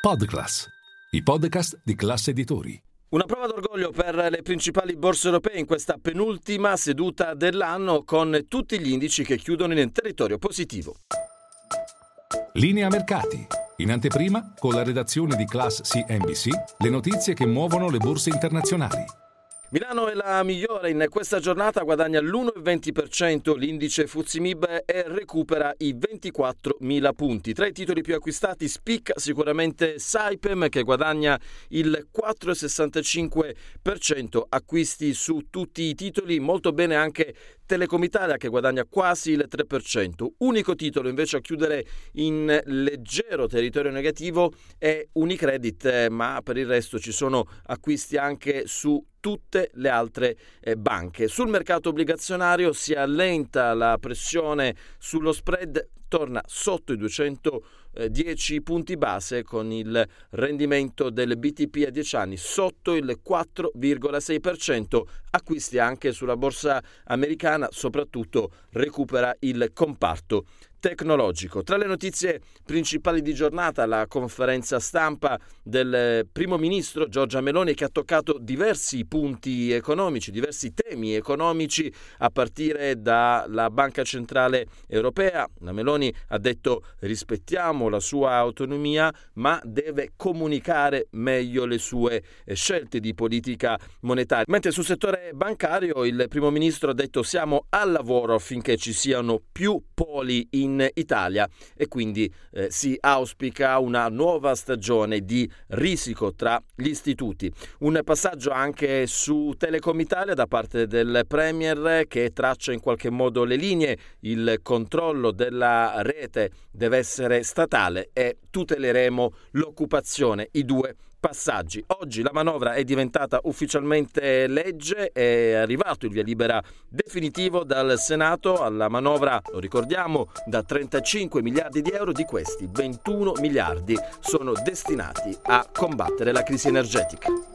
Podclass, i podcast di classe editori. Una prova d'orgoglio per le principali borse europee in questa penultima seduta dell'anno con tutti gli indici che chiudono in territorio positivo. Linea mercati. In anteprima, con la redazione di Class CNBC, le notizie che muovono le borse internazionali. Milano è la migliore in questa giornata, guadagna l'1,20% l'indice Fuzimib e recupera i 24.000 punti. Tra i titoli più acquistati spicca sicuramente Saipem che guadagna il 4,65% acquisti su tutti i titoli, molto bene anche Telecom Italia che guadagna quasi il 3%. Unico titolo invece a chiudere in leggero territorio negativo è Unicredit, ma per il resto ci sono acquisti anche su tutte le altre eh, banche. Sul mercato obbligazionario si allenta la pressione sullo spread, torna sotto i 210 punti base con il rendimento del BTP a 10 anni sotto il 4,6%. Acquisti anche sulla borsa americana, soprattutto recupera il comparto tecnologico. Tra le notizie principali di giornata, la conferenza stampa del primo ministro Giorgia Meloni che ha toccato diversi punti economici, diversi temi economici a partire dalla Banca Centrale Europea. La Meloni ha detto rispettiamo la sua autonomia ma deve comunicare meglio le sue scelte di politica monetaria. Mentre sul settore bancario il primo ministro ha detto siamo al lavoro affinché ci siano più poli in in Italia. E quindi eh, si auspica una nuova stagione di risico tra gli istituti. Un passaggio anche su Telecom Italia da parte del Premier che traccia in qualche modo le linee, il controllo della rete deve essere statale e tuteleremo l'occupazione, i due passaggi. Oggi la manovra è diventata ufficialmente legge, è arrivato il via libera definitivo dal Senato alla manovra, lo ricordiamo, da 35 miliardi di euro, di questi 21 miliardi sono destinati a combattere la crisi energetica.